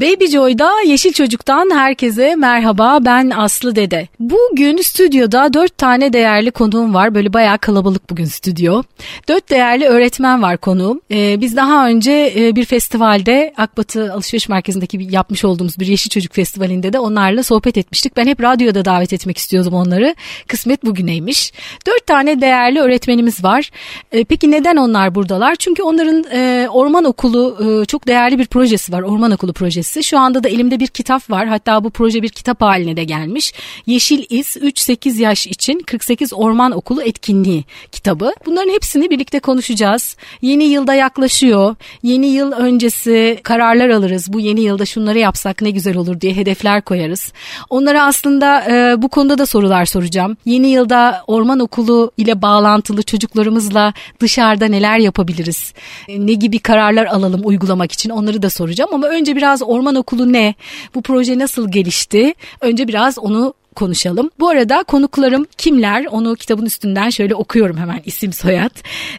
Baby Joy'da Yeşil Çocuk'tan herkese merhaba ben Aslı Dede. Bugün stüdyoda dört tane değerli konuğum var böyle bayağı kalabalık bugün stüdyo. Dört değerli öğretmen var konuğum. Ee, biz daha önce e, bir festivalde Akbatı Alışveriş Merkezi'ndeki yapmış olduğumuz bir Yeşil Çocuk Festivali'nde de onlarla sohbet etmiştik. Ben hep radyoda davet etmek istiyordum onları. Kısmet bugüneymiş. Dört tane değerli öğretmenimiz var. Ee, peki neden onlar buradalar? Çünkü onların e, Orman Okulu e, çok değerli bir projesi var. Orman Okulu projesi projesi. Şu anda da elimde bir kitap var. Hatta bu proje bir kitap haline de gelmiş. Yeşil İz 3-8 yaş için 48 Orman Okulu etkinliği kitabı. Bunların hepsini birlikte konuşacağız. Yeni yılda yaklaşıyor. Yeni yıl öncesi kararlar alırız. Bu yeni yılda şunları yapsak ne güzel olur diye hedefler koyarız. Onlara aslında e, bu konuda da sorular soracağım. Yeni yılda Orman Okulu ile bağlantılı çocuklarımızla dışarıda neler yapabiliriz? E, ne gibi kararlar alalım uygulamak için onları da soracağım. Ama önce biraz Orman Okulu ne? Bu proje nasıl gelişti? Önce biraz onu konuşalım. Bu arada konuklarım kimler? Onu kitabın üstünden şöyle okuyorum hemen isim soyad.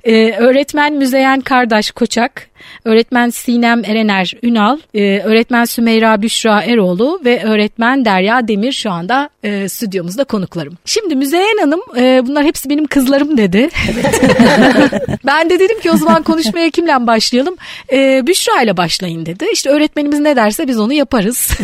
Ee, öğretmen Müzeyen Kardeş Koçak, öğretmen Sinem Erener Ünal, e, öğretmen Sümeyra Büşra Eroğlu ve öğretmen Derya Demir şu anda e, stüdyomuzda konuklarım. Şimdi Müzeyen Hanım e, bunlar hepsi benim kızlarım dedi. ben de dedim ki o zaman konuşmaya kimle başlayalım? E, Büşra ile başlayın dedi. İşte öğretmenimiz ne derse biz onu yaparız.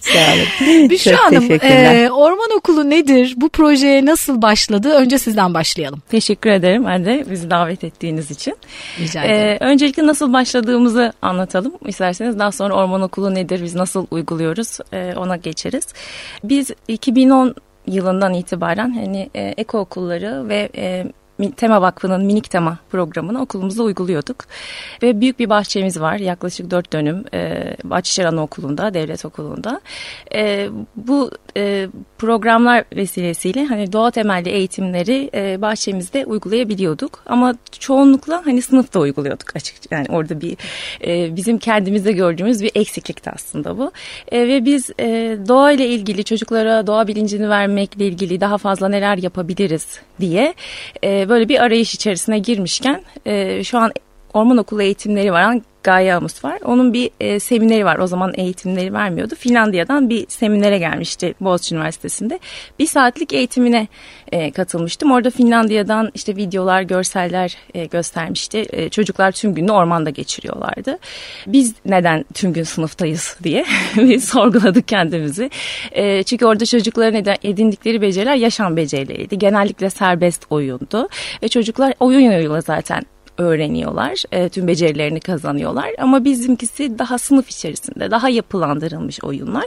Sağ olun. Büşra Çok Hanım e, Orman Okulu nedir? Bu projeye nasıl başladı? Önce sizden başlayalım. Teşekkür ederim ben de bizi davet ettiğiniz için. Rica ederim. Ee, öncelikle nasıl başladığımızı anlatalım. İsterseniz daha sonra Orman Okulu nedir? Biz nasıl uyguluyoruz? Ee, ona geçeriz. Biz 2010 yılından itibaren hani e, eko okulları ve e, Tema Vakfı'nın minik tema programını okulumuzda uyguluyorduk. Ve büyük bir bahçemiz var. Yaklaşık dört dönüm e, Bahçeşehir Anaokulu'nda, devlet okulunda. E, bu e, programlar vesilesiyle hani doğa temelli eğitimleri e, bahçemizde uygulayabiliyorduk. Ama çoğunlukla hani sınıfta uyguluyorduk açık. Yani orada bir e, bizim kendimizde gördüğümüz bir eksiklikti aslında bu. E, ve biz e, doğa ile ilgili çocuklara doğa bilincini vermekle ilgili daha fazla neler yapabiliriz diye e, böyle bir arayış içerisine girmişken e, şu an orman okulu eğitimleri var. Gaye Amus var. Onun bir e, semineri var. O zaman eğitimleri vermiyordu. Finlandiya'dan bir seminere gelmişti Boğaziçi Üniversitesi'nde. Bir saatlik eğitimine e, katılmıştım. Orada Finlandiya'dan işte videolar, görseller e, göstermişti. E, çocuklar tüm günü ormanda geçiriyorlardı. Biz neden tüm gün sınıftayız diye bir sorguladık kendimizi. E, çünkü orada çocukların edindikleri beceriler yaşam becerileriydi. Genellikle serbest oyundu. Ve çocuklar oyun yoluyla zaten öğreniyorlar. E, tüm becerilerini kazanıyorlar. Ama bizimkisi daha sınıf içerisinde, daha yapılandırılmış oyunlar.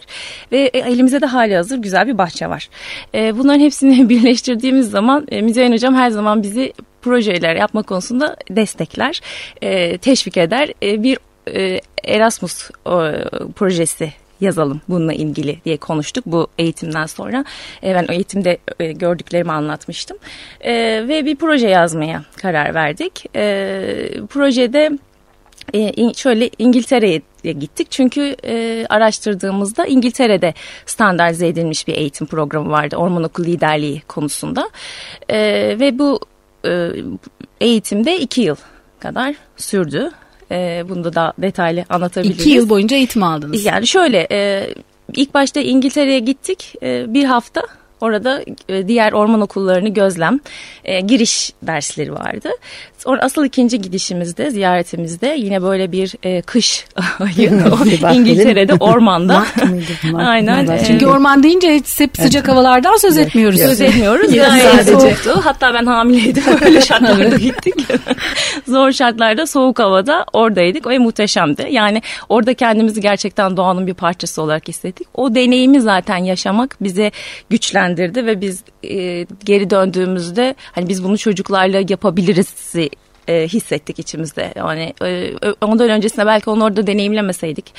Ve e, elimizde de hali hazır güzel bir bahçe var. E, bunların hepsini birleştirdiğimiz zaman e, Müzeyyen Hocam her zaman bizi projeler yapma konusunda destekler, e, teşvik eder. E, bir e, Erasmus e, projesi yazalım bununla ilgili diye konuştuk bu eğitimden sonra. E, ben eğitimde e, gördüklerimi anlatmıştım. E, ve bir proje yazmaya karar verdik. E, projede e, şöyle İngiltere'ye gittik çünkü e, araştırdığımızda İngiltere'de standartize edilmiş bir eğitim programı vardı orman okulu liderliği konusunda e, ve bu e, eğitimde iki yıl kadar sürdü e, bunu da daha detaylı anlatabiliriz. İki yıl boyunca eğitim aldınız. Yani şöyle e, ilk başta İngiltere'ye gittik e, bir hafta Orada e, diğer orman okullarını gözlem, e, giriş dersleri vardı. Sonra asıl ikinci gidişimizde, ziyaretimizde yine böyle bir e, kış ayı İngiltere'de ormanda. Mart mıydı? Mart, Aynen. Mart. Çünkü orman deyince hep sıcak havalardan söz etmiyoruz. Söz etmiyoruz. Gayet soğuktu. Hatta ben hamileydim. Öyle şartlarda gittik. Zor şartlarda soğuk havada oradaydık. O muhteşemdi. Yani orada kendimizi gerçekten doğanın bir parçası olarak hissettik. O deneyimi zaten yaşamak bize güçlendirdi ve biz e, geri döndüğümüzde hani biz bunu çocuklarla yapabiliriz e, hissettik içimizde. Yani e, ondan öncesinde belki onu orada deneyimlemeseydik,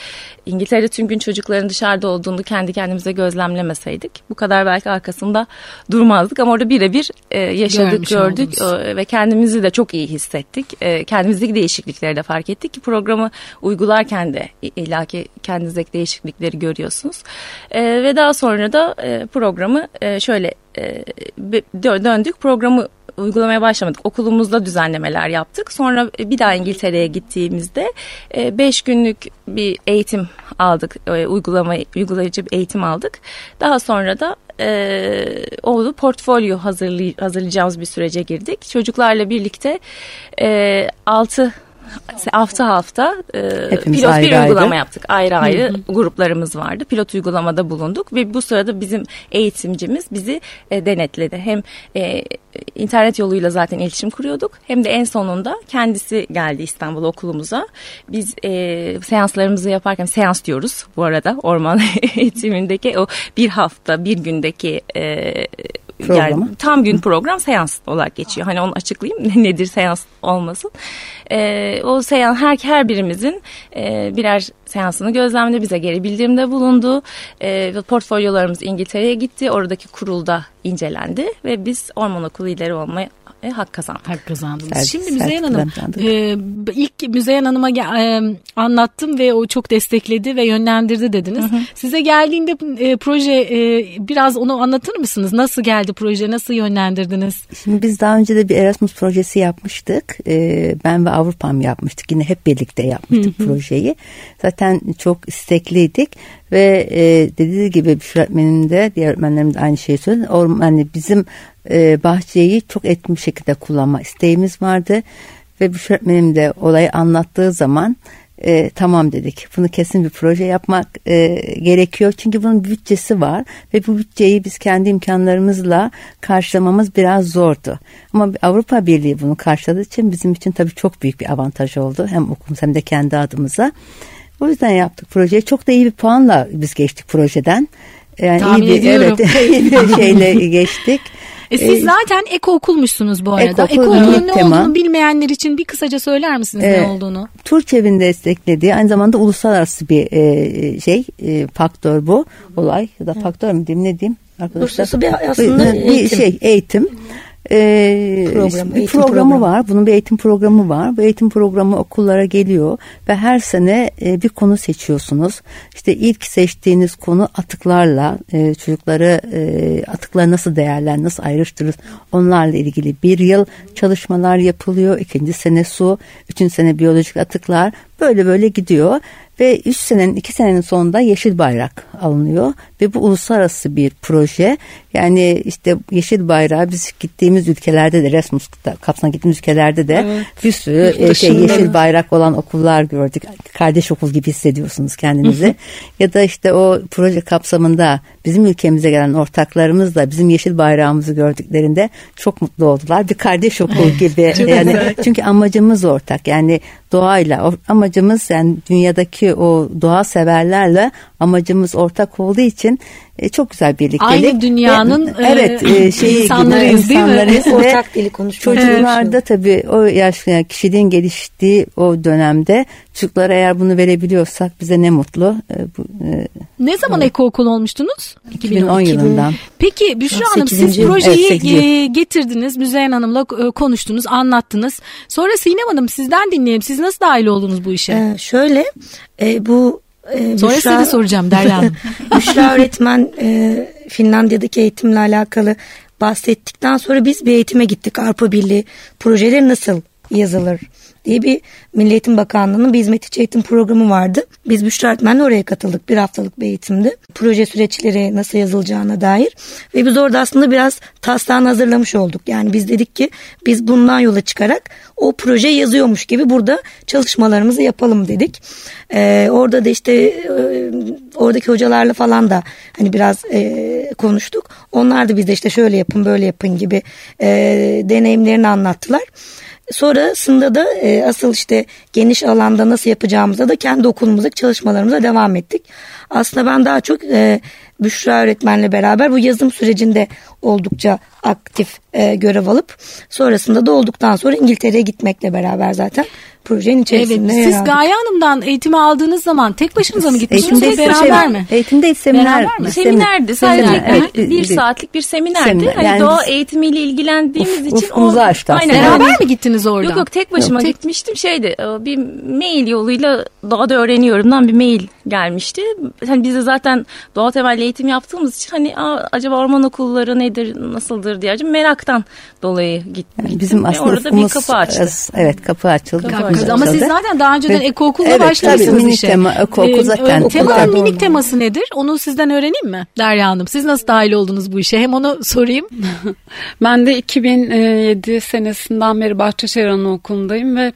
İngiltere'de tüm gün çocukların dışarıda olduğunu kendi kendimize gözlemlemeseydik, bu kadar belki arkasında durmazdık. Ama orada birebir e, yaşadık, Görmüş gördük e, ve kendimizi de çok iyi hissettik. E, kendimizdeki değişiklikleri de fark ettik ki programı uygularken de illaki kendinizdeki değişiklikleri görüyorsunuz. E, ve daha sonra da e, programı e, şöyle e, döndük. Programı uygulamaya başlamadık. Okulumuzda düzenlemeler yaptık. Sonra bir daha İngiltere'ye gittiğimizde 5 e, günlük bir eğitim aldık. E, uygulama uygulayıcı bir eğitim aldık. Daha sonra da e, oldu portfolyo hazırlay hazırlayacağımız bir sürece girdik. Çocuklarla birlikte e, 6 hafta hafta e, pilot ayrı bir uygulama ayrı. yaptık. Ayrı ayrı gruplarımız vardı. Pilot uygulamada bulunduk ve bu sırada bizim eğitimcimiz bizi e, denetledi. Hem e, internet yoluyla zaten iletişim kuruyorduk hem de en sonunda kendisi geldi İstanbul okulumuza. Biz e, seanslarımızı yaparken seans diyoruz bu arada orman eğitimindeki o bir hafta bir gündeki e, Programı. yani tam gün program seans olarak geçiyor. Hani onu açıklayayım nedir seans olmasın. Ee, o seans her her birimizin e, birer seansını gözlemle bize geri bildirimde bulundu. E, portfolyolarımız İngiltere'ye gitti. Oradaki kurulda incelendi ve biz orman okulu lideri olmaya e, hak kazandık. Hak kazandınız. Sertif- Şimdi Müzeyyen Hanım e, ilk Müzeyyen Hanım'a e, anlattım ve o çok destekledi ve yönlendirdi dediniz. Size geldiğinde e, proje e, biraz onu anlatır mısınız? Nasıl geldi proje? Nasıl yönlendirdiniz? Şimdi biz daha önce de bir Erasmus projesi yapmıştık. Ee, ben ve Avrupa'm yapmıştık. Yine hep birlikte yapmıştık projeyi. Zaten çok istekliydik ve e, dediği gibi bir öğretmenim de diğer öğretmenlerim de aynı şeyi söyledi. Hani bizim e, bahçeyi çok etkin şekilde kullanma isteğimiz vardı. Ve bir öğretmenim de olayı anlattığı zaman e, tamam dedik. Bunu kesin bir proje yapmak e, gerekiyor. Çünkü bunun bütçesi var ve bu bütçeyi biz kendi imkanlarımızla karşılamamız biraz zordu. Ama Avrupa Birliği bunu karşıladığı için bizim için tabii çok büyük bir avantaj oldu. Hem okulumuz hem de kendi adımıza. O yüzden yaptık projeyi. Çok da iyi bir puanla biz geçtik projeden. Yani Tahmin iyi bir, ediyorum. Evet, iyi bir şeyle geçtik. E, siz Ee, zaten eko okulmuşsunuz bu arada. Eko Eko okul, okulun ne tema. olduğunu bilmeyenler için bir kısaca söyler misiniz ne Evet. olduğunu? Turçev'in desteklediği aynı zamanda uluslararası bir e, şey e, faktör bu olay ya da faktör mü diyeyim ne diyeyim arkadaşlar Uluslararası bir aslında bir eğitim. şey eğitim e, Programı, bir programı programı. var. Bunun bir eğitim programı var. Bu eğitim programı okullara geliyor ve her sene e, bir konu seçiyorsunuz. İşte ilk seçtiğiniz konu atıklarla e, çocukları e, atıkları nasıl değerler nasıl ayrıştırırız? Onlarla ilgili bir yıl çalışmalar yapılıyor. İkinci sene su üçüncü sene biyolojik atıklar. Böyle böyle gidiyor ve 3 senenin 2 senenin sonunda yeşil bayrak alınıyor ve bu uluslararası bir proje. Yani işte yeşil bayrağı biz gittiğimiz ülkelerde de Erasmus kapsamına gittiğimiz ülkelerde de bir sürü e, şey yeşil bayrak olan okullar gördük. Kardeş okul gibi hissediyorsunuz kendinizi. ya da işte o proje kapsamında bizim ülkemize gelen ortaklarımız da bizim yeşil bayrağımızı gördüklerinde çok mutlu oldular. Bir kardeş okul gibi yani çünkü amacımız ortak. Yani doğayla. Amacımız yani dünyadaki o doğa severlerle amacımız ortak olduğu için e, çok güzel birliktelik. Aynı dünyanın, Ve- evet e, şeyi gibi, insanlarıyız, değil mi? Ortak dili konuşmak. Çocuklarda tabii o yaş yani kişiliğin geliştiği o dönemde çocuklara eğer bunu verebiliyorsak bize ne mutlu. E, bu, e, Ne zaman eko okul olmuştunuz? 2010 yılından. Peki Büşra Hanım siz projeyi Evet, e, getirdiniz. Müzeyyen Hanım'la e, konuştunuz, anlattınız. Sonra Sinem Hanım sizden dinleyelim. Siz nasıl dahil oldunuz bu işe? Ee, şöyle e, bu e, Sonra size de soracağım Derya Hanım. Büşra öğretmen e, Finlandiya'daki eğitimle alakalı bahsettikten sonra biz bir eğitime gittik. Avrupa Birliği projeleri nasıl yazılır diye bir Milli Eğitim Bakanlığı'nın bir hizmet içi eğitim programı vardı. Biz Büşra öğretmenle oraya katıldık. Bir haftalık bir eğitimdi. Proje süreçleri nasıl yazılacağına dair. Ve biz orada aslında biraz taslağını hazırlamış olduk. Yani biz dedik ki biz bundan yola çıkarak o proje yazıyormuş gibi burada çalışmalarımızı yapalım dedik. Ee, orada da işte e, oradaki hocalarla falan da hani biraz e, konuştuk. Onlar da bize işte şöyle yapın böyle yapın gibi e, deneyimlerini anlattılar. Sonrasında da e, asıl işte geniş alanda nasıl yapacağımıza da kendi okulumuzdaki çalışmalarımıza devam ettik. Aslında ben daha çok e, Büşra öğretmenle beraber bu yazım sürecinde oldukça aktif e, görev alıp sonrasında da olduktan sonra İngiltere'ye gitmekle beraber zaten projenin evet, içerisinde yer siz. Gaye Hanım'dan eğitimi aldığınız zaman tek başınıza mı gittiniz? Eğitimde yoksa ise beraber şey- mi? Eğitimde seminer. Beraber mi? seminer- Seminerdi sadece seminer, bir, evet, bir, bir- saatlik bir seminerdi. Seminer, Hani yani doğa biz- eğitimiyle ilgilendiğimiz Uf- için ufkumuzu açtı aslında. Aynen. Beraber Yani- mi gittiniz orada? Yok yok tek başıma Yok, tek- gitmiştim şeydi e, bir mail yoluyla doğada öğreniyorumdan bir mail gelmişti. Hani biz de zaten doğa temelli temelli eğitim yaptığımız için hani acaba orman okulları nedir, nasıldır diye meraktan dolayı gittim. Yani bizim aslında orada bir kapı açtı. Evet kapı açıldı. Kapı açıldı. Ama siz zaten daha önceden Ve, ekookulla evet, başlamışsınız minik işe. tema, ekookul ee, zaten. Temanın minik teması nedir? Onu sizden öğreneyim mi Derya Hanım? Siz nasıl dahil oldunuz bu işe? Hem onu sorayım. ben de 2007 senesinden beri Bahçeşehir Anaokulu'ndayım ve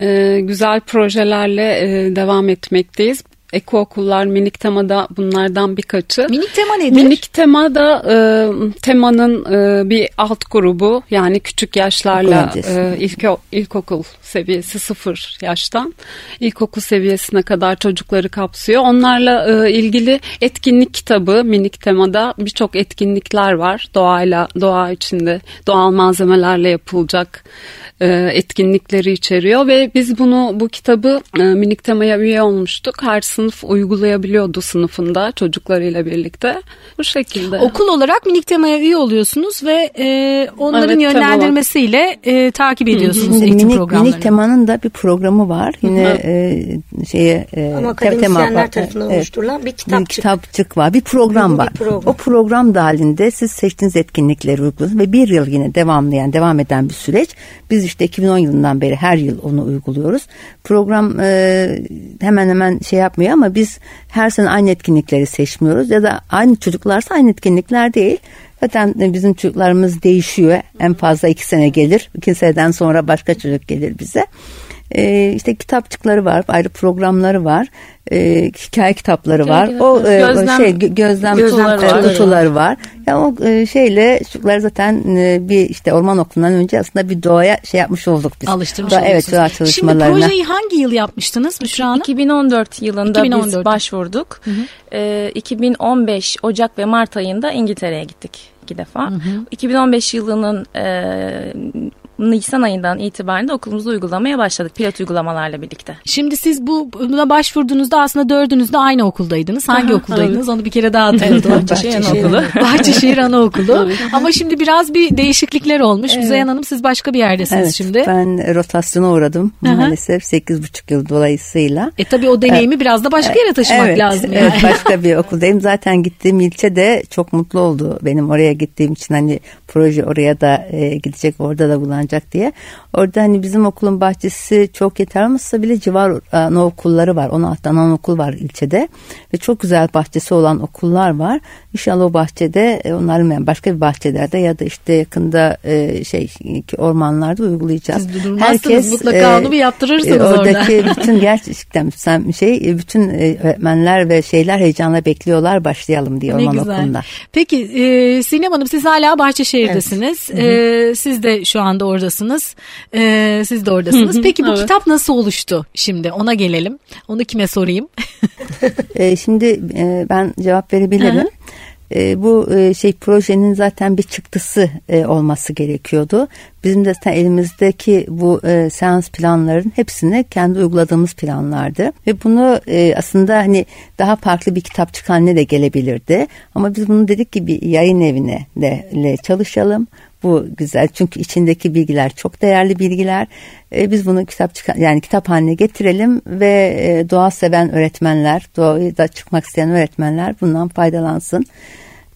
e, güzel projelerle e, devam etmekteyiz. Eko okullar minik temada bunlardan birkaçı. Minik tema nedir? Minik tema da e, temanın e, bir alt grubu yani küçük yaşlarla e, ilk ilkokul seviyesi sıfır yaştan ilkokul seviyesine kadar çocukları kapsıyor. Onlarla e, ilgili etkinlik kitabı minik temada birçok etkinlikler var. Doğayla doğa içinde doğal malzemelerle yapılacak e, etkinlikleri içeriyor ve biz bunu bu kitabı e, minik temaya üye olmuştuk. Her sınıf uygulayabiliyordu sınıfında çocuklarıyla birlikte. Bu şekilde. Okul olarak minik temaya üye oluyorsunuz ve e, onların evet, yönlendirmesiyle e, takip ediyorsunuz Hı-hı. eğitim minik, programlarını. Minik temanın da bir programı var. Yine e, şeye e, Ama akademisyenler tema, tarafından evet, oluşturulan bir kitapçık. Bir kitapçık var. Bir program var. Bir program. O program dahilinde siz seçtiğiniz etkinlikleri uyguluyorsunuz ve bir yıl yine devamlayan, devam eden bir süreç. Biz işte 2010 yılından beri her yıl onu uyguluyoruz. Program e, hemen hemen şey yapmıyor ama biz her sene aynı etkinlikleri seçmiyoruz ya da aynı çocuklarsa aynı etkinlikler değil. Zaten bizim çocuklarımız değişiyor. En fazla iki sene gelir. İki seneden sonra başka çocuk gelir bize. Ee, işte kitapçıkları var, ayrı programları var e, hikaye kitapları var. O e, gözlem, şey gözlem, gözlem kutuları var. Ya o e, şeyle çocuklar zaten e, bir işte orman okulundan önce aslında bir doğaya şey yapmış olduk biz. Alıştırmış olduk. Evet, doğa çalışmalarına. Şimdi projeyi hangi yıl yapmıştınız Büşra Hanım? 2014 yılında 2014. biz başvurduk. Hı hı. E, 2015 Ocak ve Mart ayında İngiltere'ye gittik iki defa. Hı hı. 2015 yılının e, Nisan ayından itibaren de okulumuzda uygulamaya başladık pilot uygulamalarla birlikte. Şimdi siz bu buna başvurduğunuzda aslında dördünüz de aynı okuldaydınız. Hangi okuldaydınız? Onu bir kere daha hatırlatalım. Evet, Bahçeşehir Anaokulu. Bahçeşehir Anaokulu. Ama şimdi biraz bir değişiklikler olmuş. Evet. Müzeyyen Hanım siz başka bir yerdesiniz evet, şimdi. Ben rotasyona uğradım Hı-hı. maalesef 8,5 yıl dolayısıyla. E tabii o deneyimi evet. biraz da başka yere taşımak evet, lazım. Yani. Evet başka bir okuldayım. Zaten gittiğim ilçe de çok mutlu oldu. Benim oraya gittiğim için hani proje oraya da e, gidecek orada da kullanacak diye. Orada hani bizim okulun bahçesi çok yeter olmasa bile civar anaokulları var. 16 anaokul var ilçede ve çok güzel bahçesi olan okullar var. İnşallah o bahçede e, onların yani başka bir bahçelerde ya da işte yakında e, şey ormanlarda uygulayacağız. Siz Herkes mutlaka e, onu bir yaptırırsınız e, oradaki orada. bütün gerçekten şey e, bütün öğretmenler ve şeyler heyecanla bekliyorlar başlayalım diye orman okulunda. Peki e, Sinem Hanım siz hala Bahçeşehir'desiniz. Evet. E, siz de şu anda oradasınız. E, siz de oradasınız. Peki bu evet. kitap nasıl oluştu şimdi? Ona gelelim. Onu kime sorayım? e, şimdi e, ben cevap verebilirim. E, bu e, şey projenin zaten bir çıktısı e, olması gerekiyordu. Bizim de zaten elimizdeki bu e, seans planların hepsini kendi uyguladığımız planlardı ve bunu e, aslında hani daha farklı bir kitap haline de gelebilirdi. Ama biz bunu dedik ki bir yayın evine de çalışalım. Bu güzel çünkü içindeki bilgiler çok değerli bilgiler. E, biz bunu kitap çıkan yani kitap haline getirelim ve e, doğa seven öğretmenler, doğayı da çıkmak isteyen öğretmenler bundan faydalansın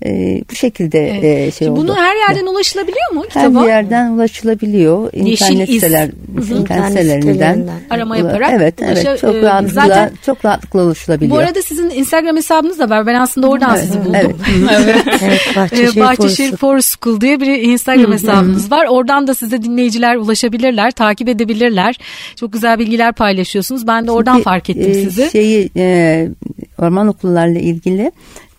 e, bu şekilde evet. e, şey Şimdi oldu. Bunu her yerden ulaşılabiliyor mu kitaba? Her yerden ulaşılabiliyor. İnternet siteler, internet sitelerinden arama yaparak. Evet, evet. Çok e, rahatlıkla zaten, çok rahatlıkla ulaşılabiliyor. Bu arada sizin Instagram hesabınız da var. Ben aslında oradan evet, sizi buldum. Evet. evet. evet Bahçeşehir, Bahçeşehir Forest School diye bir Instagram hesabınız var. Oradan da size dinleyiciler ulaşabilirler, takip edebilirler. Çok güzel bilgiler paylaşıyorsunuz. Ben de oradan Şimdi, fark ettim e, sizi. Şeyi e, orman okullarla ilgili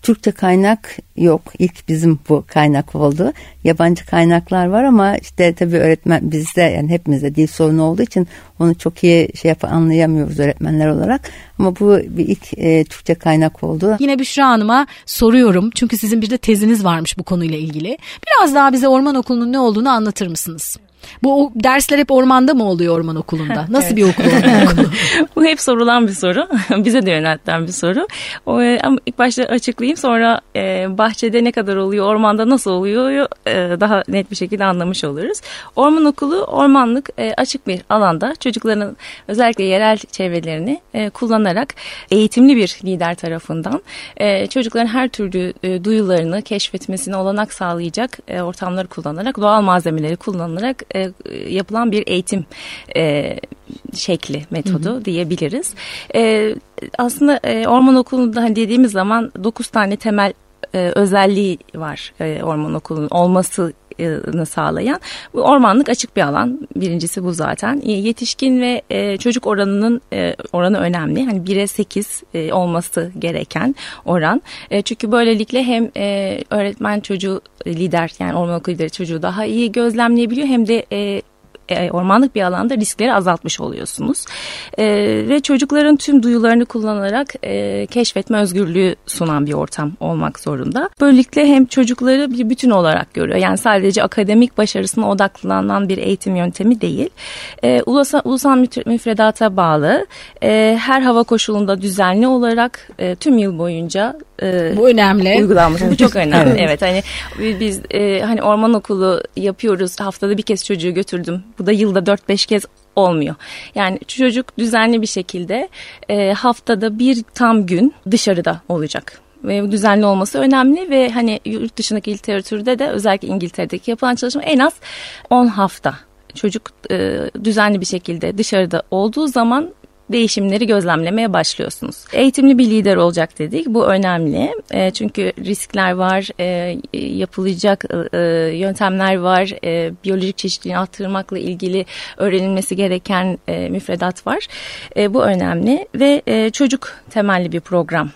Türkçe kaynak yok. İlk bizim bu kaynak oldu. Yabancı kaynaklar var ama işte tabii öğretmen bizde yani hepimizde dil sorunu olduğu için onu çok iyi şey yap anlayamıyoruz öğretmenler olarak. Ama bu bir ilk e, Türkçe kaynak oldu. Yine Büşra Hanım'a soruyorum. Çünkü sizin bir de teziniz varmış bu konuyla ilgili. Biraz daha bize orman okulunun ne olduğunu anlatır mısınız? Bu dersler hep ormanda mı oluyor orman okulunda? Nasıl bir okul orman okulu? Bu hep sorulan bir soru. Bize de yöneltilen bir soru. O, e, ama ilk başta açıklayayım sonra e, bahçede ne kadar oluyor, ormanda nasıl oluyor e, daha net bir şekilde anlamış oluruz. Orman okulu ormanlık e, açık bir alanda çocukların özellikle yerel çevrelerini e, kullanarak eğitimli bir lider tarafından e, çocukların her türlü e, duyularını keşfetmesine olanak sağlayacak e, ortamları kullanarak doğal malzemeleri kullanarak e, yapılan bir eğitim e, şekli metodu hı hı. diyebiliriz. E, aslında e, orman okulunda hani dediğimiz zaman 9 tane temel e, özelliği var e, orman okulunun olması sağlayan. Bu ormanlık açık bir alan. Birincisi bu zaten. Yetişkin ve e, çocuk oranının e, oranı önemli. Hani 1'e 8 e, olması gereken oran. E, çünkü böylelikle hem e, öğretmen çocuğu lider yani orman okulu lideri çocuğu daha iyi gözlemleyebiliyor. Hem de e, ormanlık bir alanda riskleri azaltmış oluyorsunuz. E, ve çocukların tüm duyularını kullanarak e, keşfetme özgürlüğü sunan bir ortam olmak zorunda. Böylelikle hem çocukları bir bütün olarak görüyor. Yani sadece akademik başarısına odaklanan bir eğitim yöntemi değil. E, ulusal, ulusal müfredata bağlı e, her hava koşulunda düzenli olarak e, tüm yıl boyunca e, bu önemli. Uygulanması bu çok önemli. evet hani biz e, hani orman okulu yapıyoruz. Haftada bir kez çocuğu götürdüm. Bu da yılda 4-5 kez olmuyor. Yani çocuk düzenli bir şekilde e, haftada bir tam gün dışarıda olacak ve düzenli olması önemli ve hani yurt dışındaki literatürde de özellikle İngiltere'deki yapılan çalışma en az 10 hafta çocuk e, düzenli bir şekilde dışarıda olduğu zaman değişimleri gözlemlemeye başlıyorsunuz. Eğitimli bir lider olacak dedik. Bu önemli. E, çünkü riskler var, e, yapılacak e, yöntemler var, e, biyolojik çeşitliliğini arttırmakla ilgili öğrenilmesi gereken e, müfredat var. E, bu önemli ve e, çocuk temelli bir program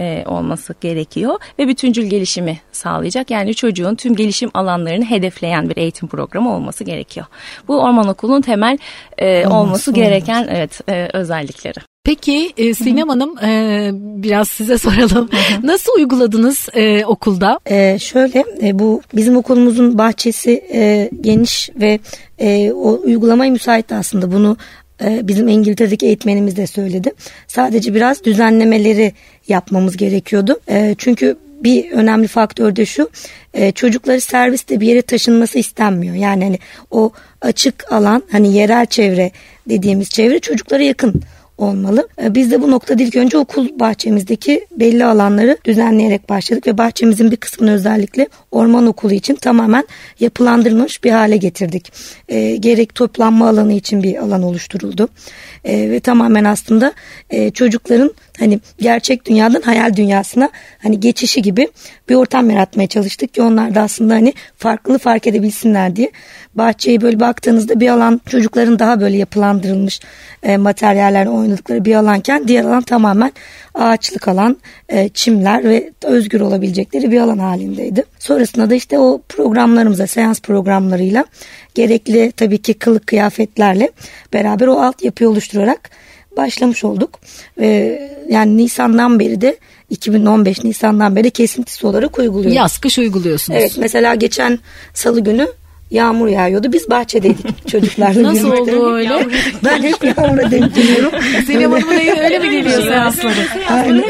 e, olması gerekiyor ve bütüncül gelişimi sağlayacak. Yani çocuğun tüm gelişim alanlarını hedefleyen bir eğitim programı olması gerekiyor. Bu orman okulunun temel e, olması, olması gereken evet e, özellikleri. Peki e, Sinem Hanım e, biraz size soralım. Nasıl uyguladınız e, okulda? E, şöyle e, bu bizim okulumuzun bahçesi e, geniş ve e, o uygulamaya müsait aslında. Bunu bizim İngiltere'deki eğitmenimiz de söyledi. Sadece biraz düzenlemeleri yapmamız gerekiyordu. E, çünkü bir önemli faktör de şu e, çocukları serviste bir yere taşınması istenmiyor. Yani hani o açık alan hani yerel çevre dediğimiz çevre çocuklara yakın olmalı. E, biz de bu noktada ilk önce okul bahçemizdeki belli alanları düzenleyerek başladık ve bahçemizin bir kısmını özellikle orman okulu için tamamen yapılandırılmış bir hale getirdik. E, gerek toplanma alanı için bir alan oluşturuldu. E, ve tamamen aslında e, çocukların hani gerçek dünyadan hayal dünyasına hani geçişi gibi bir ortam yaratmaya çalıştık ki onlar da aslında hani farklı fark edebilsinler diye. Bahçeyi böyle baktığınızda bir alan çocukların daha böyle yapılandırılmış e, materyallerle oynadıkları bir alanken diğer alan tamamen ağaçlık alan, e, çimler ve özgür olabilecekleri bir alan halindeydi. Sonrasında da işte o programlarımıza, seans programlarıyla gerekli tabii ki kılık kıyafetlerle beraber o altyapıyı oluşturarak başlamış olduk. Ee, yani Nisan'dan beri de 2015 Nisan'dan beri kesintisiz olarak uyguluyoruz. Yaz kış uyguluyorsunuz. Evet mesela geçen salı günü yağmur yağıyordu. Biz bahçedeydik çocuklarla. Nasıl oldu öyle? ben hep yağmura denk geliyorum. Sinem Hanım'ın öyle mi geliyor seansları? Aynen.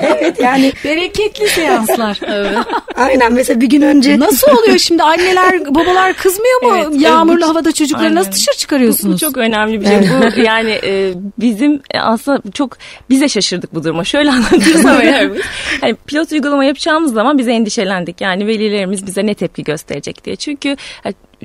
evet yani. Bereketli seanslar. evet. Aynen mesela bir gün önce. Nasıl oluyor şimdi anneler babalar kızmıyor mu? Evet, Yağmurlu evet, havada çocukları aynen. nasıl dışarı çıkarıyorsunuz? Bu, bu çok önemli bir şey. Bu yani e, bizim e, aslında çok bize şaşırdık bu duruma. Şöyle anlatırsam eğer biz. Hani pilot uygulama yapacağımız zaman biz endişelendik. Yani velilerimiz bize ne tepki gösterecek diye. Çünkü çünkü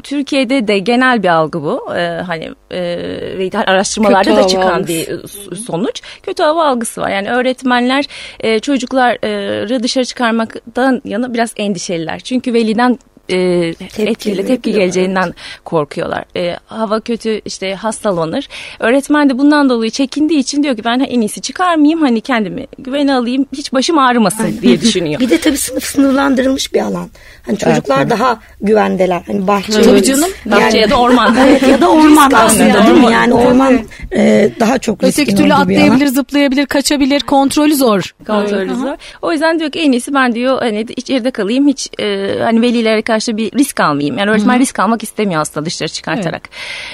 Türkiye'de de genel bir algı bu. Ee, hani e, araştırmalarda kötü da çıkan algısı. bir sonuç. Kötü hava algısı var. Yani öğretmenler e, çocukları dışarı çıkarmaktan yana biraz endişeliler. Çünkü veliden e, tepki etkili tepki geleceğinden korkuyorlar. E, hava kötü işte hastalanır. Öğretmen de bundan dolayı çekindiği için diyor ki ben en iyisi çıkarmayayım hani kendimi güvene alayım hiç başım ağrımasın diye düşünüyor. bir de tabii sınıf sınırlandırılmış bir alan. Hani çocuklar evet. daha güvendeler. Hani bahçe. Tabii canım. Bahçe yani, ya da orman. evet ya da orman aslında değil mi? Yani orman e, daha çok riskli Öteki türlü atlayabilir, zıplayabilir, kaçabilir. Kontrolü zor. Kontrolü zor. O yüzden diyor ki en iyisi ben diyor hani içeride kalayım hiç e, hani velilere karşı yaşta bir risk almayayım. Yani öğretmen Hı-hı. risk almak istemiyor aslında dışarı çıkartarak.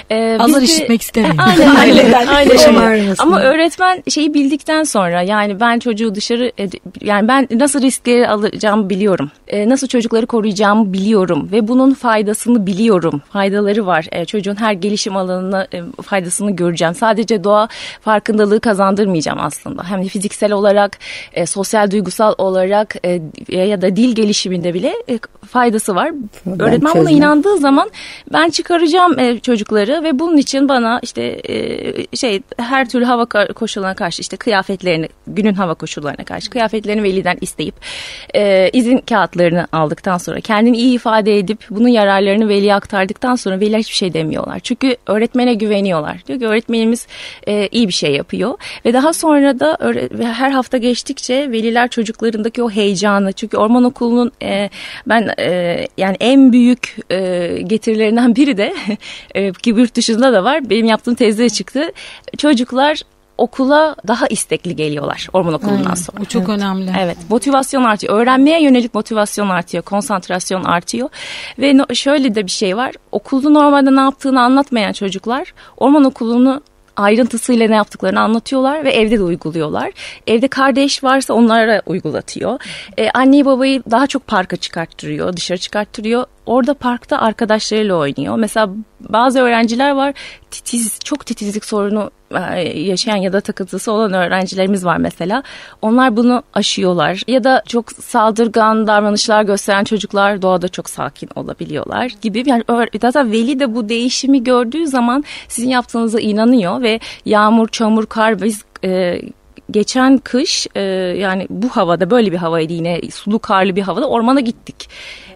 Evet. Ee, Azar de, işitmek istemiyor. Aynen aynen. aynen. Ama öğretmen şeyi bildikten sonra yani ben çocuğu dışarı yani ben nasıl riskleri alacağımı biliyorum. Ee, nasıl çocukları koruyacağımı biliyorum ve bunun faydasını biliyorum. Faydaları var. Ee, çocuğun her gelişim alanına e, faydasını göreceğim. Sadece doğa farkındalığı kazandırmayacağım aslında. Hem de fiziksel olarak, e, sosyal duygusal olarak e, ya da dil gelişiminde bile e, faydası var. Öğretmen buna inandığı zaman ben çıkaracağım e, çocukları ve bunun için bana işte e, şey her türlü hava koşullarına karşı işte kıyafetlerini günün hava koşullarına karşı kıyafetlerini veliden isteyip e, izin kağıtlarını aldıktan sonra kendini iyi ifade edip bunun yararlarını veliye aktardıktan sonra veliler hiçbir şey demiyorlar. Çünkü öğretmene güveniyorlar. Diyor ki öğretmenimiz e, iyi bir şey yapıyor ve daha sonra da her hafta geçtikçe veliler çocuklarındaki o heyecanı çünkü orman okulunun e, ben e, yani en büyük e, getirilerinden biri de e, ki yurt dışında da var benim yaptığım tezde çıktı çocuklar okula daha istekli geliyorlar orman okulundan Aynen. sonra. Bu çok evet. önemli. Evet motivasyon artıyor. Öğrenmeye yönelik motivasyon artıyor. Konsantrasyon artıyor. Ve şöyle de bir şey var. Okulda normalde ne yaptığını anlatmayan çocuklar orman okulunu ayrıntısıyla ne yaptıklarını anlatıyorlar ve evde de uyguluyorlar. Evde kardeş varsa onlara uygulatıyor. Ee, anneyi babayı daha çok parka çıkarttırıyor, dışarı çıkarttırıyor. Orada parkta arkadaşlarıyla oynuyor. Mesela bazı öğrenciler var titiz, çok titizlik sorunu e, yaşayan ya da takıntısı olan öğrencilerimiz var mesela. Onlar bunu aşıyorlar. Ya da çok saldırgan davranışlar gösteren çocuklar doğada çok sakin olabiliyorlar gibi. Yani zaten veli de bu değişimi gördüğü zaman sizin yaptığınıza inanıyor ve yağmur, çamur, kar biz e, geçen kış e, yani bu havada böyle bir havaydı yine sulu karlı bir havada ormana gittik.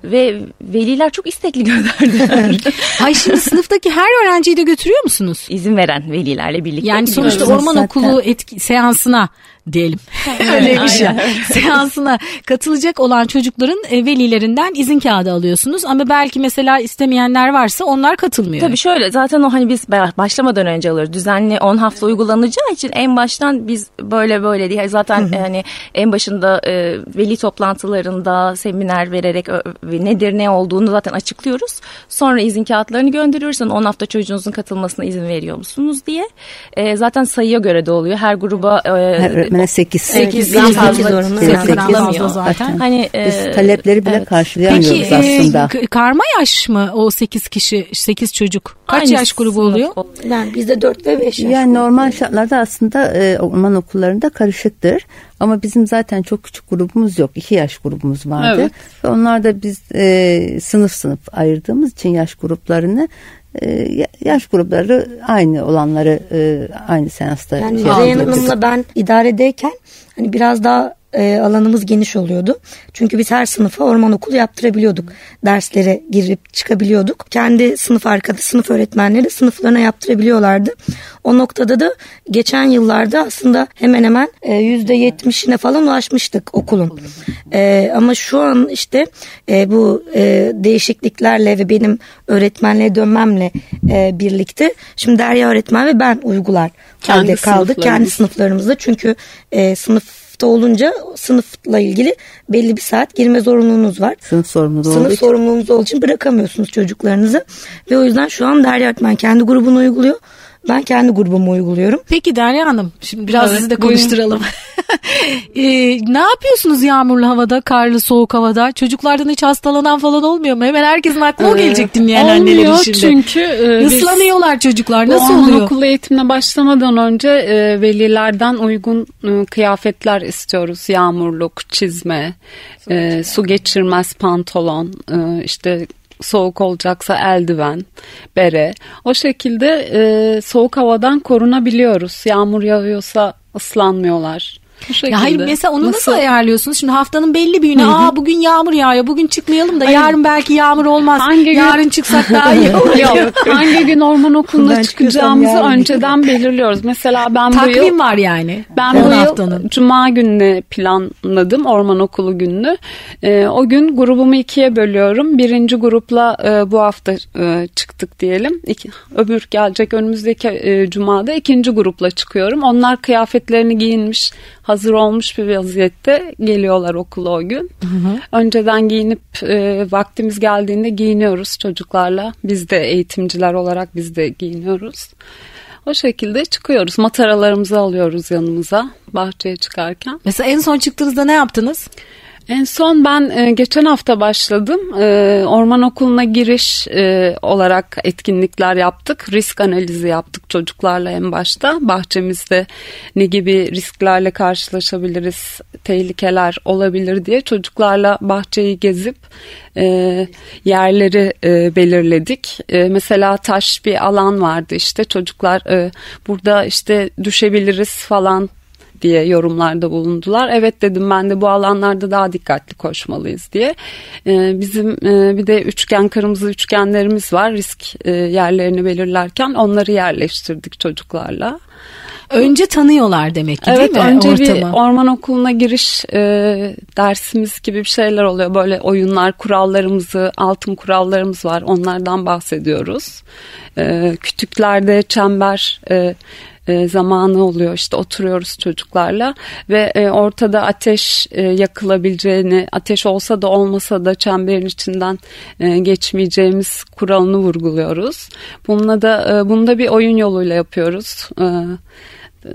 Ve veliler çok istekli gönderdiler. Ay şimdi sınıftaki her öğrenciyi de götürüyor musunuz? İzin veren velilerle birlikte. Yani sonuçta orman okulu etki, seansına diyelim. Öyle bir şey. Seansına katılacak olan çocukların e, velilerinden izin kağıdı alıyorsunuz ama belki mesela istemeyenler varsa onlar katılmıyor. Tabii şöyle zaten o hani biz başlamadan önce alıyoruz. Düzenli 10 hafta uygulanacağı için en baştan biz böyle böyle diye zaten hani en başında e, veli toplantılarında seminer vererek nedir ne olduğunu zaten açıklıyoruz. Sonra izin kağıtlarını gönderiyoruz. 10 hafta çocuğunuzun katılmasına izin veriyor musunuz diye. E, zaten sayıya göre de oluyor. Her gruba e, öğretmene 8. 8 evet, fazla zorunda. 8 zaten. Hani, Biz e, talepleri bile evet. karşılayamıyoruz Peki, aslında. Peki karma yaş mı o 8 kişi 8 çocuk? Kaç Aynı yaş grubu oluyor? Yani bizde 4 ve 5 yaş. Yani normal şartlarda aslında e, orman okullarında karışıktır. Ama bizim zaten çok küçük grubumuz yok. 2 yaş grubumuz vardı. Evet. Ve onlar da biz e, sınıf sınıf ayırdığımız için yaş gruplarını e, yaş grupları aynı olanları e, aynı seansta yani şey Hanım'la ben idaredeyken hani biraz daha e, alanımız geniş oluyordu. Çünkü biz her sınıfa orman okulu yaptırabiliyorduk. Derslere girip çıkabiliyorduk. Kendi sınıf arkadaşı, sınıf öğretmenleri sınıflarına yaptırabiliyorlardı. O noktada da geçen yıllarda aslında hemen hemen e, yüzde yetmişine falan ulaşmıştık okulun. E, ama şu an işte e, bu e, değişikliklerle ve benim öğretmenliğe dönmemle e, birlikte şimdi Derya öğretmen ve ben uygular kendi kaldık kendi sınıflarımızda çünkü e, sınıf sınıfta olunca sınıfla ilgili belli bir saat girme zorunluluğunuz var. Sınıf sorumluluğu Sınıf için. sorumluluğunuz olduğu için bırakamıyorsunuz çocuklarınızı. Ve o yüzden şu an Derya Öğretmen kendi grubunu uyguluyor. Ben kendi grubumu uyguluyorum. Peki Derya Hanım şimdi biraz evet, sizi de konuşturalım. ee, ne yapıyorsunuz yağmurlu havada, karlı soğuk havada? Çocuklardan hiç hastalanan falan olmuyor mu? Hemen herkesin aklına ee, gelecek dinleyen anneler şimdi. çünkü. E, Islanıyorlar çocuklar nasıl oluyor? Okulu eğitimine başlamadan önce e, velilerden uygun e, kıyafetler istiyoruz. Yağmurluk, çizme, e, su geçirmez pantolon, e, işte soğuk olacaksa eldiven, bere. O şekilde e, soğuk havadan korunabiliyoruz. Yağmur yağıyorsa ıslanmıyorlar. Ya hayır mesela onu nasıl, nasıl ayarlıyorsunuz? Şimdi haftanın belli bir günü aa bugün yağmur yağıyor bugün çıkmayalım da hayır. yarın belki yağmur olmaz. Hangi yarın gün... çıksak daha iyi olur. Yok hangi gün orman okuluna çıkacağımızı önceden belirliyoruz. Mesela ben Takvim bu yıl. var yani. Ben bu haftanın. yıl cuma gününe planladım orman okulu gününü. Ee, o gün grubumu ikiye bölüyorum. Birinci grupla e, bu hafta e, çıktık diyelim. İki, öbür gelecek önümüzdeki e, cumada ikinci grupla çıkıyorum. Onlar kıyafetlerini giyinmiş hazır olmuş bir vaziyette geliyorlar okula o gün. Hı hı. Önceden giyinip e, vaktimiz geldiğinde giyiniyoruz çocuklarla. Biz de eğitimciler olarak biz de giyiniyoruz. O şekilde çıkıyoruz. Mataralarımızı alıyoruz yanımıza bahçeye çıkarken. Mesela en son çıktığınızda ne yaptınız? En son ben e, geçen hafta başladım. E, orman okuluna giriş e, olarak etkinlikler yaptık. Risk analizi yaptık çocuklarla en başta. Bahçemizde ne gibi risklerle karşılaşabiliriz, tehlikeler olabilir diye çocuklarla bahçeyi gezip e, yerleri e, belirledik. E, mesela taş bir alan vardı işte çocuklar e, burada işte düşebiliriz falan diye yorumlarda bulundular. Evet dedim ben de bu alanlarda daha dikkatli koşmalıyız diye. Ee, bizim e, bir de üçgen kırmızı üçgenlerimiz var risk e, yerlerini belirlerken onları yerleştirdik çocuklarla. Önce tanıyorlar demek ki evet, değil mi önce ortamı? bir orman okuluna giriş e, dersimiz gibi bir şeyler oluyor. Böyle oyunlar, kurallarımızı, altın kurallarımız var. Onlardan bahsediyoruz. E, kütüklerde çember e, e, zamanı oluyor. İşte oturuyoruz çocuklarla ve e, ortada ateş e, yakılabileceğini ateş olsa da olmasa da çemberin içinden e, geçmeyeceğimiz kuralını vurguluyoruz. Bununla da e, bunu da bir oyun yoluyla yapıyoruz. E,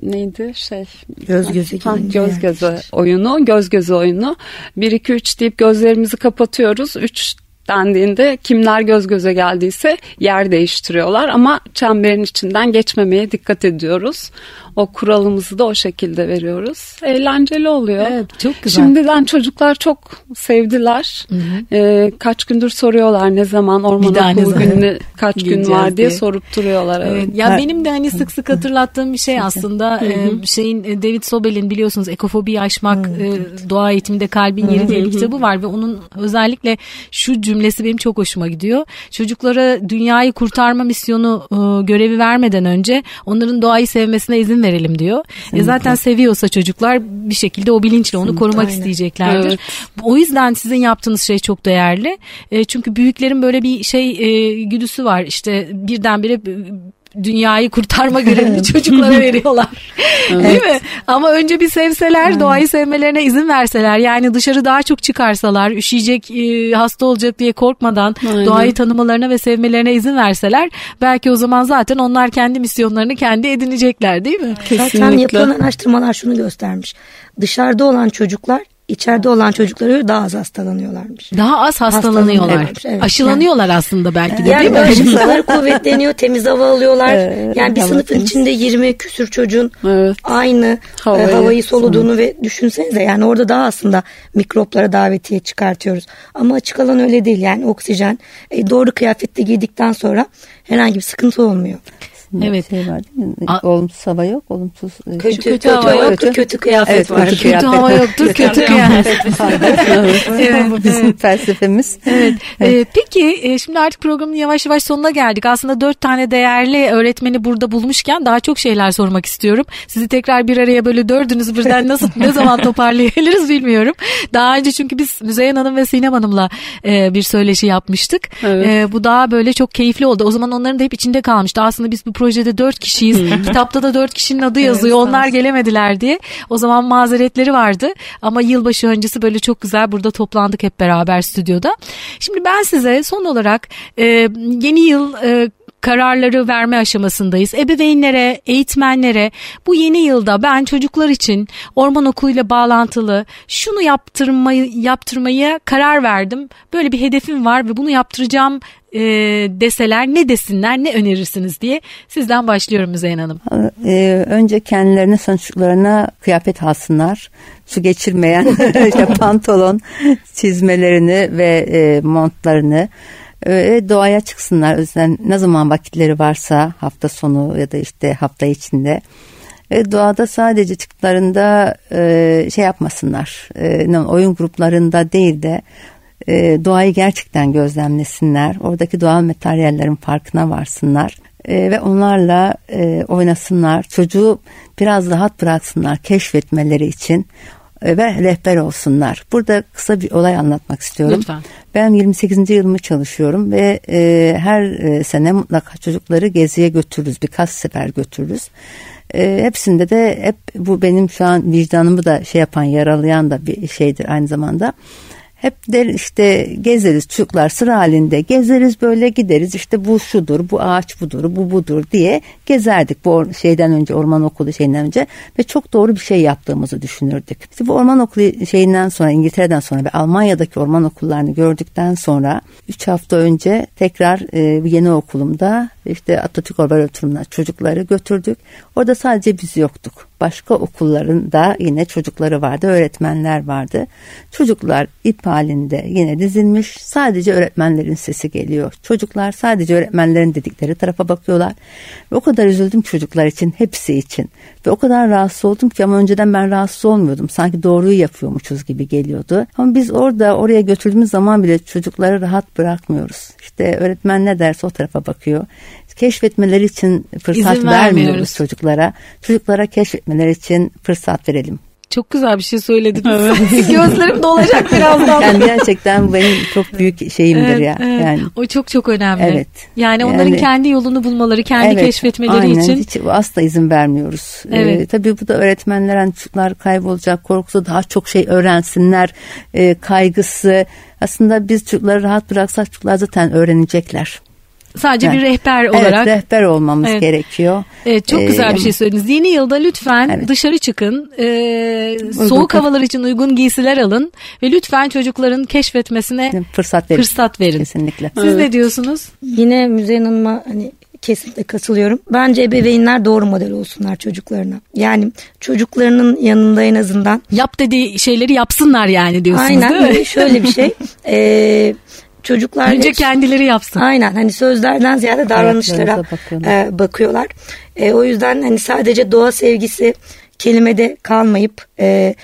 neydi? Şey göz göze ha, göz göze oyunu göz göze oyunu. 1 2 3 deyip gözlerimizi kapatıyoruz. 3 dendiğinde kimler göz göze geldiyse yer değiştiriyorlar ama çemberin içinden geçmemeye dikkat ediyoruz. O kuralımızı da o şekilde veriyoruz. Eğlenceli oluyor. Evet, çok güzel. Şimdiden çocuklar çok sevdiler. Hı hı. Ee, kaç gündür soruyorlar ne zaman orman okulu günü kaç gün var diye, diye sorup duruyorlar. Evet. evet. Ya Her... benim de hani sık sık hatırlattığım bir şey aslında e, şeyin e, David Sobel'in biliyorsunuz ekofobi aşmak e, doğa eğitiminde kalbin yeri diye bir kitabı var ve onun özellikle şu cümlesi benim çok hoşuma gidiyor. Çocuklara dünyayı kurtarma misyonu e, görevi vermeden önce onların doğayı sevmesine izin verelim diyor. E zaten seviyorsa çocuklar bir şekilde o bilinçle onu korumak Aynen. isteyeceklerdir. Evet. O yüzden sizin yaptığınız şey çok değerli. E, çünkü büyüklerin böyle bir şey e, güdüsü var. İşte birdenbire dünyayı kurtarma görevini çocuklara veriyorlar. evet. Değil mi? Ama önce bir sevseler, evet. doğayı sevmelerine izin verseler, yani dışarı daha çok çıkarsalar, üşüyecek, e, hasta olacak diye korkmadan Aynen. doğayı tanımalarına ve sevmelerine izin verseler, belki o zaman zaten onlar kendi misyonlarını kendi edinecekler, değil mi? Kesinlikle. Zaten yapılan araştırmalar şunu göstermiş. Dışarıda olan çocuklar içeride olan çocukları daha az hastalanıyorlarmış. Daha az hastalanıyorlar. Evet, Aşılanıyorlar yani, aslında belki de yani değil mi? Bağışıklıkları kuvvetleniyor, temiz hava alıyorlar. Evet, yani bir sınıfın temiz. içinde 20 küsür çocuğun evet. aynı havayı, e, havayı soluduğunu evet. ve düşünsenize yani orada daha aslında mikroplara davetiye çıkartıyoruz. Ama açık alan öyle değil yani oksijen e, doğru kıyafette giydikten sonra herhangi bir sıkıntı olmuyor. Evet. Şey var değil mi? A- olumsuz hava yok, olumsuz e, kötü, kötü, kötü hava yok, kötü, kötü kıyafet evet, var. Kötü, kötü hava yoktur, kötü kıyafet. evet, bu bizim felsefemiz. Evet. evet. Ee, peki e, şimdi artık programın yavaş yavaş sonuna geldik. Aslında dört tane değerli öğretmeni burada bulmuşken daha çok şeyler sormak istiyorum. Sizi tekrar bir araya böyle dördünüz birden nasıl ne zaman toparlayabiliriz bilmiyorum. Daha önce çünkü biz Müzeyyen Hanım ve Sinem Hanım'la e, bir söyleşi yapmıştık. Evet. E, bu daha böyle çok keyifli oldu. O zaman onların da hep içinde kalmıştı. Aslında biz bu projede dört kişiyiz. Kitapta da dört kişinin adı yazıyor. Evet, Onlar gelemediler diye. O zaman mazeretleri vardı. Ama yılbaşı öncesi böyle çok güzel burada toplandık hep beraber stüdyoda. Şimdi ben size son olarak e, yeni yıl e, kararları verme aşamasındayız. Ebeveynlere, eğitmenlere bu yeni yılda ben çocuklar için orman okuluyla bağlantılı şunu yaptırmayı yaptırmaya karar verdim. Böyle bir hedefim var ve bunu yaptıracağım e, deseler ne desinler ne önerirsiniz diye sizden başlıyorum Müzeyyen Hanım. E, önce kendilerine sonuçlarına kıyafet alsınlar. Su geçirmeyen işte pantolon çizmelerini ve e, montlarını e, doğaya çıksınlar. Özden ne zaman vakitleri varsa hafta sonu ya da işte hafta içinde. E, doğada sadece çıktıklarında e, şey yapmasınlar. E, oyun gruplarında değil de e, doğayı gerçekten gözlemlesinler. Oradaki doğal materyallerin farkına varsınlar. E, ve onlarla e, oynasınlar. Çocuğu biraz rahat bıraksınlar keşfetmeleri için e, ve rehber olsunlar. Burada kısa bir olay anlatmak istiyorum. Lütfen. Ben 28. yılımı çalışıyorum ve e, her e, sene mutlaka çocukları geziye götürürüz. Birkaç sefer götürürüz. E, hepsinde de hep bu benim şu an vicdanımı da şey yapan yaralayan da bir şeydir aynı zamanda. Hep der işte gezeriz çocuklar sıra halinde gezeriz böyle gideriz işte bu şudur bu ağaç budur bu budur diye gezerdik bu şeyden önce orman okulu şeyinden önce ve çok doğru bir şey yaptığımızı düşünürdük. İşte bu orman okulu şeyinden sonra İngiltere'den sonra ve Almanya'daki orman okullarını gördükten sonra 3 hafta önce tekrar e, yeni okulumda işte Atatürk Laboratuvarı'na çocukları götürdük. Orada sadece biz yoktuk başka okulların da yine çocukları vardı, öğretmenler vardı. Çocuklar ip halinde yine dizilmiş. Sadece öğretmenlerin sesi geliyor. Çocuklar sadece öğretmenlerin dedikleri tarafa bakıyorlar. Ve o kadar üzüldüm çocuklar için, hepsi için. Ve o kadar rahatsız oldum ki ama önceden ben rahatsız olmuyordum. Sanki doğruyu yapıyormuşuz gibi geliyordu. Ama biz orada oraya götürdüğümüz zaman bile çocukları rahat bırakmıyoruz. İşte öğretmen ne derse o tarafa bakıyor keşfetmeleri için fırsat İzin vermiyoruz çocuklara. Çocuklara keşfetmeleri için fırsat verelim. Çok güzel bir şey söyledin. Evet. Gözlerim dolacak birazdan. Yani gerçekten bu benim çok büyük şeyimdir evet, ya. Evet. Yani o çok çok önemli. Evet. Yani onların yani, kendi yolunu bulmaları, kendi evet, keşfetmeleri aynen, için. Hiç asla izin vermiyoruz. Ee, evet. Ee, tabii bu da öğretmenler hani çocuklar kaybolacak korkusu daha çok şey öğrensinler e, kaygısı. Aslında biz çocukları rahat bıraksak çocuklar zaten öğrenecekler. Sadece evet. bir rehber olarak. Evet rehber olmamız evet. gerekiyor. Evet çok ee, güzel bir şey söylediniz. Yeni yılda lütfen evet. dışarı çıkın. E, soğuk havalar için uygun giysiler alın. Ve lütfen çocukların keşfetmesine fırsat verin. Fırsat verin. Kesinlikle. Siz evet. ne diyorsunuz? Yine Müzeyyen Hanım'a hani kesinlikle katılıyorum. Bence ebeveynler doğru model olsunlar çocuklarına. Yani çocuklarının yanında en azından. Yap dediği şeyleri yapsınlar yani diyorsunuz Aynen, değil mi? Aynen şöyle bir şey. Ee, çocuklar önce kendileri yapsın. Aynen hani sözlerden ziyade davranışlara e, bakıyorlar. E, o yüzden hani sadece doğa sevgisi kelimede kalmayıp e,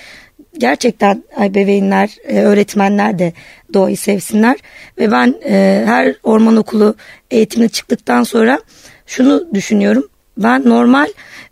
gerçekten bebeğinler, e, öğretmenler de doğayı sevsinler ve ben e, her orman okulu eğitimine çıktıktan sonra şunu düşünüyorum. Ben normal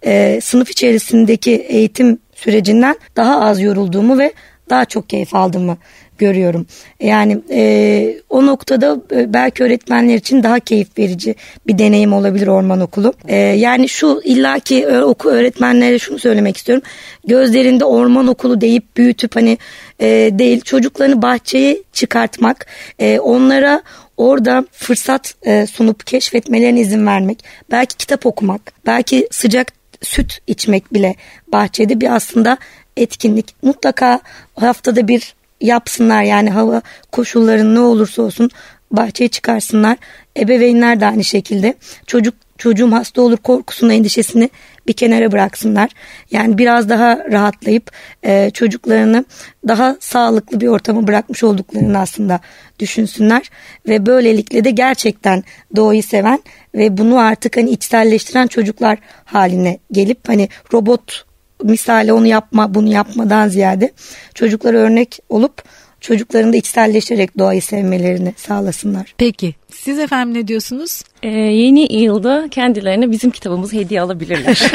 e, sınıf içerisindeki eğitim sürecinden daha az yorulduğumu ve daha çok keyif aldığımı görüyorum. Yani e, o noktada e, belki öğretmenler için daha keyif verici bir deneyim olabilir orman okulu. E, yani şu illaki oku öğretmenlere şunu söylemek istiyorum. Gözlerinde orman okulu deyip büyütüp hani e, değil çocuklarını bahçeye çıkartmak, e, onlara orada fırsat e, sunup keşfetmelerine izin vermek, belki kitap okumak, belki sıcak süt içmek bile bahçede bir aslında etkinlik. Mutlaka haftada bir yapsınlar yani hava koşulları ne olursa olsun bahçeye çıkarsınlar. Ebeveynler de aynı şekilde çocuk çocuğum hasta olur korkusunu endişesini bir kenara bıraksınlar. Yani biraz daha rahatlayıp e, çocuklarını daha sağlıklı bir ortama bırakmış olduklarını aslında düşünsünler ve böylelikle de gerçekten doğayı seven ve bunu artık hani içselleştiren çocuklar haline gelip hani robot misali onu yapma bunu yapmadan ziyade çocuklara örnek olup çocukların da içselleşerek doğayı sevmelerini sağlasınlar. Peki siz efendim ne diyorsunuz? Ee, yeni yılda kendilerine bizim kitabımızı hediye alabilirler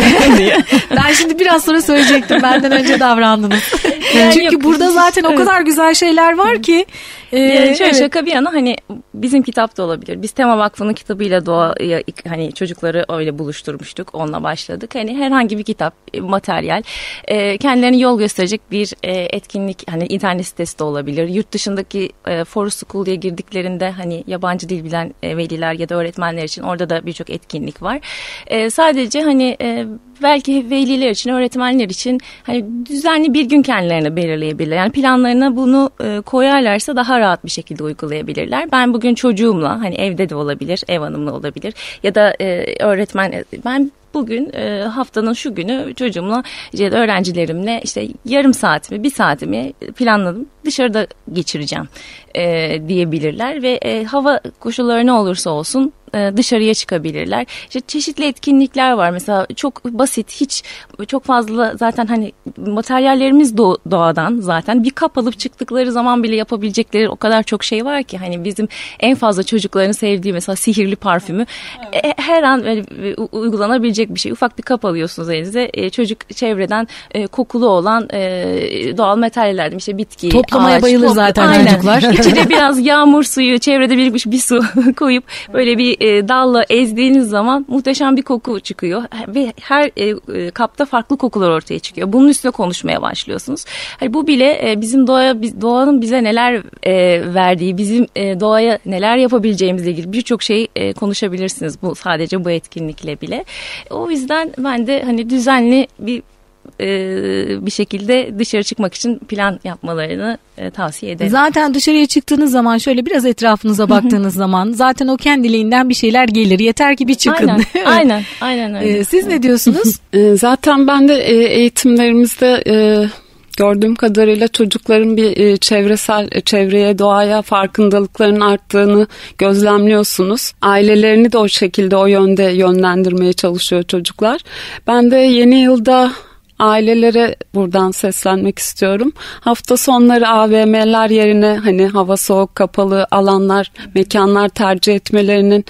ben şimdi biraz sonra söyleyecektim. Benden önce davrandınız. Yani Çünkü yok. burada zaten o kadar güzel şeyler var ki. E, yani şöyle evet. şaka bir yana hani bizim kitap da olabilir. Biz Tema Vakfı'nın kitabıyla doğaya hani çocukları öyle buluşturmuştuk. Onunla başladık. Hani herhangi bir kitap, e, materyal e, kendilerine yol gösterecek bir e, etkinlik hani internet sitesi de olabilir. Yurt dışındaki e, Forest School diye girdiklerinde hani yabancı dil bilen e, veliler ya da öğretmenler için orada da birçok etkinlik var. E, sadece hani e, belki veliler için, öğretmenler için hani düzenli bir gün kendilerine belirleyebilirler. Yani planlarına bunu koyarlarsa daha rahat bir şekilde uygulayabilirler. Ben bugün çocuğumla hani evde de olabilir, ev hanımla olabilir ya da öğretmen ben bugün e, haftanın şu günü çocuğumla da öğrencilerimle işte yarım saatimi bir saatimi planladım. Dışarıda geçireceğim e, diyebilirler ve e, hava koşulları ne olursa olsun dışarıya çıkabilirler. İşte çeşitli etkinlikler var mesela çok basit hiç çok fazla zaten hani materyallerimiz doğadan zaten bir kap alıp çıktıkları zaman bile yapabilecekleri o kadar çok şey var ki hani bizim en fazla çocukların sevdiği mesela sihirli parfümü evet. E, her an böyle uygulanabilecek bir şey. Ufak bir kap alıyorsunuz elinize e, çocuk çevreden kokulu olan doğal materyallerden işte bitki, Toplamaya ağaç, bayılır zaten aynen. çocuklar. İçine biraz yağmur suyu, çevrede birikmiş bir su koyup böyle bir e, dalla ezdiğiniz zaman muhteşem bir koku çıkıyor ve her e, e, kapta farklı kokular ortaya çıkıyor. Bunun üstüne konuşmaya başlıyorsunuz. Hani bu bile e, bizim doğaya doğanın bize neler e, verdiği, bizim e, doğaya neler yapabileceğimizle ilgili birçok şey e, konuşabilirsiniz bu sadece bu etkinlikle bile. O yüzden ben de hani düzenli bir e, bir şekilde dışarı çıkmak için plan yapmalarını e, tavsiye ederim. Zaten dışarıya çıktığınız zaman şöyle biraz etrafınıza baktığınız zaman zaten o kendiliğinden bir şeyler gelir. Yeter ki bir çıkın. Aynen, aynen, aynen öyle. Ee, siz ne diyorsunuz? Zaten ben de eğitimlerimizde gördüğüm kadarıyla çocukların bir çevresel çevreye doğaya farkındalıklarının arttığını gözlemliyorsunuz. Ailelerini de o şekilde o yönde yönlendirmeye çalışıyor çocuklar. Ben de yeni yılda ailelere buradan seslenmek istiyorum. Hafta sonları AVM'ler yerine hani hava soğuk kapalı alanlar, mekanlar tercih etmelerinin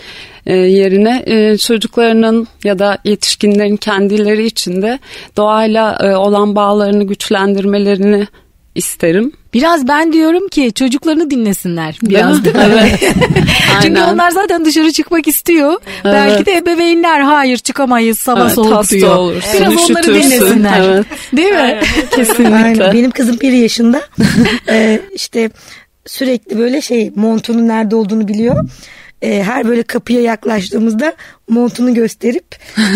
e, yerine e, çocuklarının ya da yetişkinlerin kendileri için de doğayla e, olan bağlarını güçlendirmelerini isterim. Biraz ben diyorum ki çocuklarını dinlesinler biraz değil mi? Evet. Çünkü onlar zaten dışarı çıkmak istiyor. Evet. Belki de ebeveynler hayır çıkamayız sabah evet, soğuk diyor. Olur. Biraz Seni onları dinlesinler. Evet. Değil mi? Aynen. Kesinlikle. Aynen. Benim kızım bir yaşında. ee, işte sürekli böyle şey montunun nerede olduğunu biliyor e, her böyle kapıya yaklaştığımızda montunu gösterip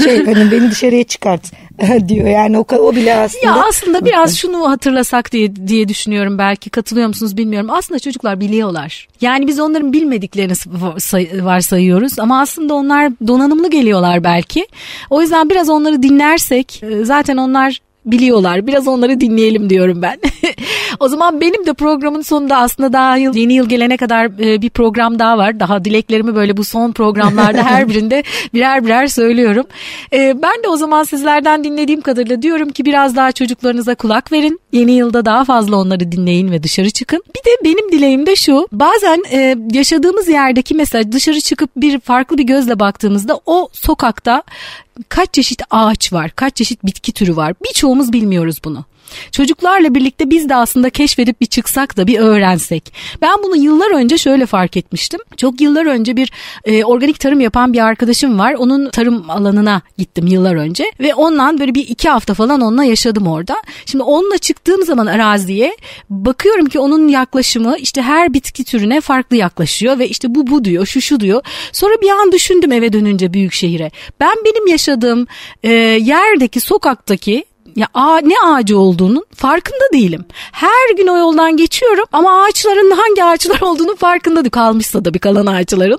şey hani beni dışarıya çıkart diyor. Yani o, o bile aslında. Ya aslında biraz şunu hatırlasak diye diye düşünüyorum belki katılıyor musunuz bilmiyorum. Aslında çocuklar biliyorlar. Yani biz onların bilmediklerini varsayıyoruz ama aslında onlar donanımlı geliyorlar belki. O yüzden biraz onları dinlersek e, zaten onlar biliyorlar. Biraz onları dinleyelim diyorum ben. o zaman benim de programın sonunda aslında daha yıl, yeni yıl gelene kadar e, bir program daha var. Daha dileklerimi böyle bu son programlarda her birinde birer birer söylüyorum. E, ben de o zaman sizlerden dinlediğim kadarıyla diyorum ki biraz daha çocuklarınıza kulak verin. Yeni yılda daha fazla onları dinleyin ve dışarı çıkın. Bir de benim dileğim de şu. Bazen e, yaşadığımız yerdeki mesela dışarı çıkıp bir farklı bir gözle baktığımızda o sokakta kaç çeşit ağaç var, kaç çeşit bitki türü var. Birçoğumuz bilmiyoruz bunu. Çocuklarla birlikte biz de aslında keşfedip bir çıksak da bir öğrensek. Ben bunu yıllar önce şöyle fark etmiştim. Çok yıllar önce bir e, organik tarım yapan bir arkadaşım var. Onun tarım alanına gittim yıllar önce ve ondan böyle bir iki hafta falan onunla yaşadım orada. Şimdi onunla çıktığım zaman araziye bakıyorum ki onun yaklaşımı işte her bitki türüne farklı yaklaşıyor ve işte bu bu diyor, şu şu diyor. Sonra bir an düşündüm eve dönünce büyük şehire. Ben benim yaşadığım e, yerdeki sokaktaki ya ağa, ne ağacı olduğunun farkında değilim. Her gün o yoldan geçiyorum ama ağaçların hangi ağaçlar olduğunu farkında değil. Kalmışsa da bir kalan ağaçların.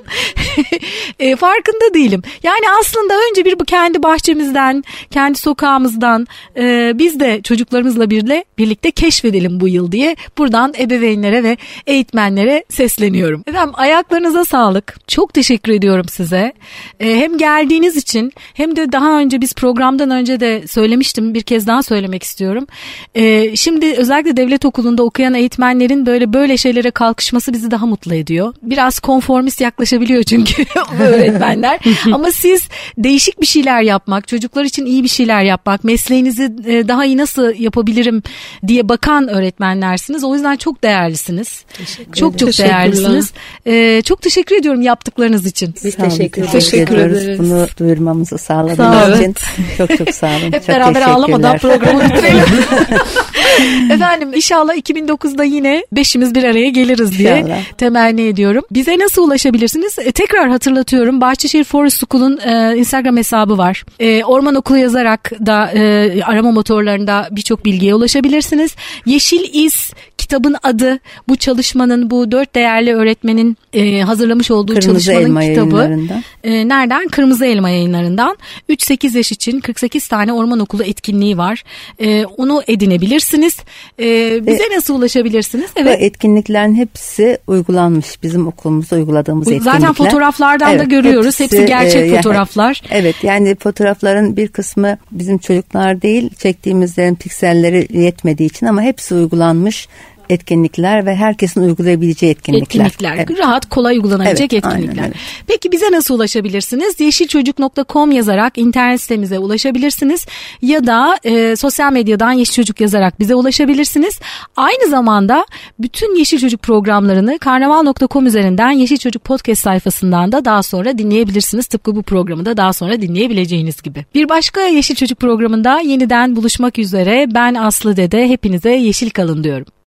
e, farkında değilim. Yani aslında önce bir bu kendi bahçemizden, kendi sokağımızdan e, biz de çocuklarımızla birle, birlikte keşfedelim bu yıl diye buradan ebeveynlere ve eğitmenlere sesleniyorum. Efendim ayaklarınıza sağlık. Çok teşekkür ediyorum size. E, hem geldiğiniz için hem de daha önce biz programdan önce de söylemiştim bir kez daha söylemek istiyorum. Ee, şimdi özellikle devlet okulunda okuyan eğitmenlerin böyle böyle şeylere kalkışması bizi daha mutlu ediyor. Biraz konformist yaklaşabiliyor çünkü öğretmenler. Ama siz değişik bir şeyler yapmak, çocuklar için iyi bir şeyler yapmak, mesleğinizi e, daha iyi nasıl yapabilirim diye bakan öğretmenlersiniz. O yüzden çok değerlisiniz. Teşekkür çok çok değerlisiniz. Ee, çok teşekkür ediyorum yaptıklarınız için. Biz teşekkür, teşekkür, teşekkür ederiz. Bunu duyurmamızı sağladığınız için çok çok sağ olun. Hep çok beraber ağlamadan programı bitirelim. Efendim inşallah 2009'da yine beşimiz bir araya geliriz diye inşallah. temenni ediyorum. Bize nasıl ulaşabilirsiniz? E, tekrar hatırlatıyorum. Bahçeşehir Forest School'un e, Instagram hesabı var. E, Orman Okulu yazarak da e, arama motorlarında birçok bilgiye ulaşabilirsiniz. Yeşil İz kitabın adı bu çalışmanın bu dört değerli öğretmenin e, hazırlamış olduğu Kırmızı çalışmanın Elma kitabı. E, nereden? Kırmızı Elma yayınlarından. 3-8 yaş için 48 tane orman okulu etkinliği var. E, onu edinebilirsiniz. E, bize e, nasıl ulaşabilirsiniz? Evet. Bu etkinliklerin hepsi uygulanmış. Bizim okulumuzda uyguladığımız Zaten etkinlikler. Zaten fotoğraflardan evet, da görüyoruz. Hepsi, hepsi gerçek e, fotoğraflar. Evet yani fotoğrafların bir kısmı bizim çocuklar değil çektiğimizlerin pikselleri yetmediği için ama hepsi uygulanmış etkinlikler ve herkesin uygulayabileceği etkinlikler. Etkinlikler. Evet. Rahat, kolay uygulanabilecek evet, etkinlikler. Aynen, evet. Peki bize nasıl ulaşabilirsiniz? Yeşilçocuk.com yazarak internet sitemize ulaşabilirsiniz ya da e, sosyal medyadan Yeşil Çocuk yazarak bize ulaşabilirsiniz. Aynı zamanda bütün Yeşil Çocuk programlarını karnaval.com üzerinden Yeşil Çocuk podcast sayfasından da daha sonra dinleyebilirsiniz. Tıpkı bu programı da daha sonra dinleyebileceğiniz gibi. Bir başka Yeşil Çocuk programında yeniden buluşmak üzere. Ben Aslı Dede. Hepinize yeşil kalın diyorum.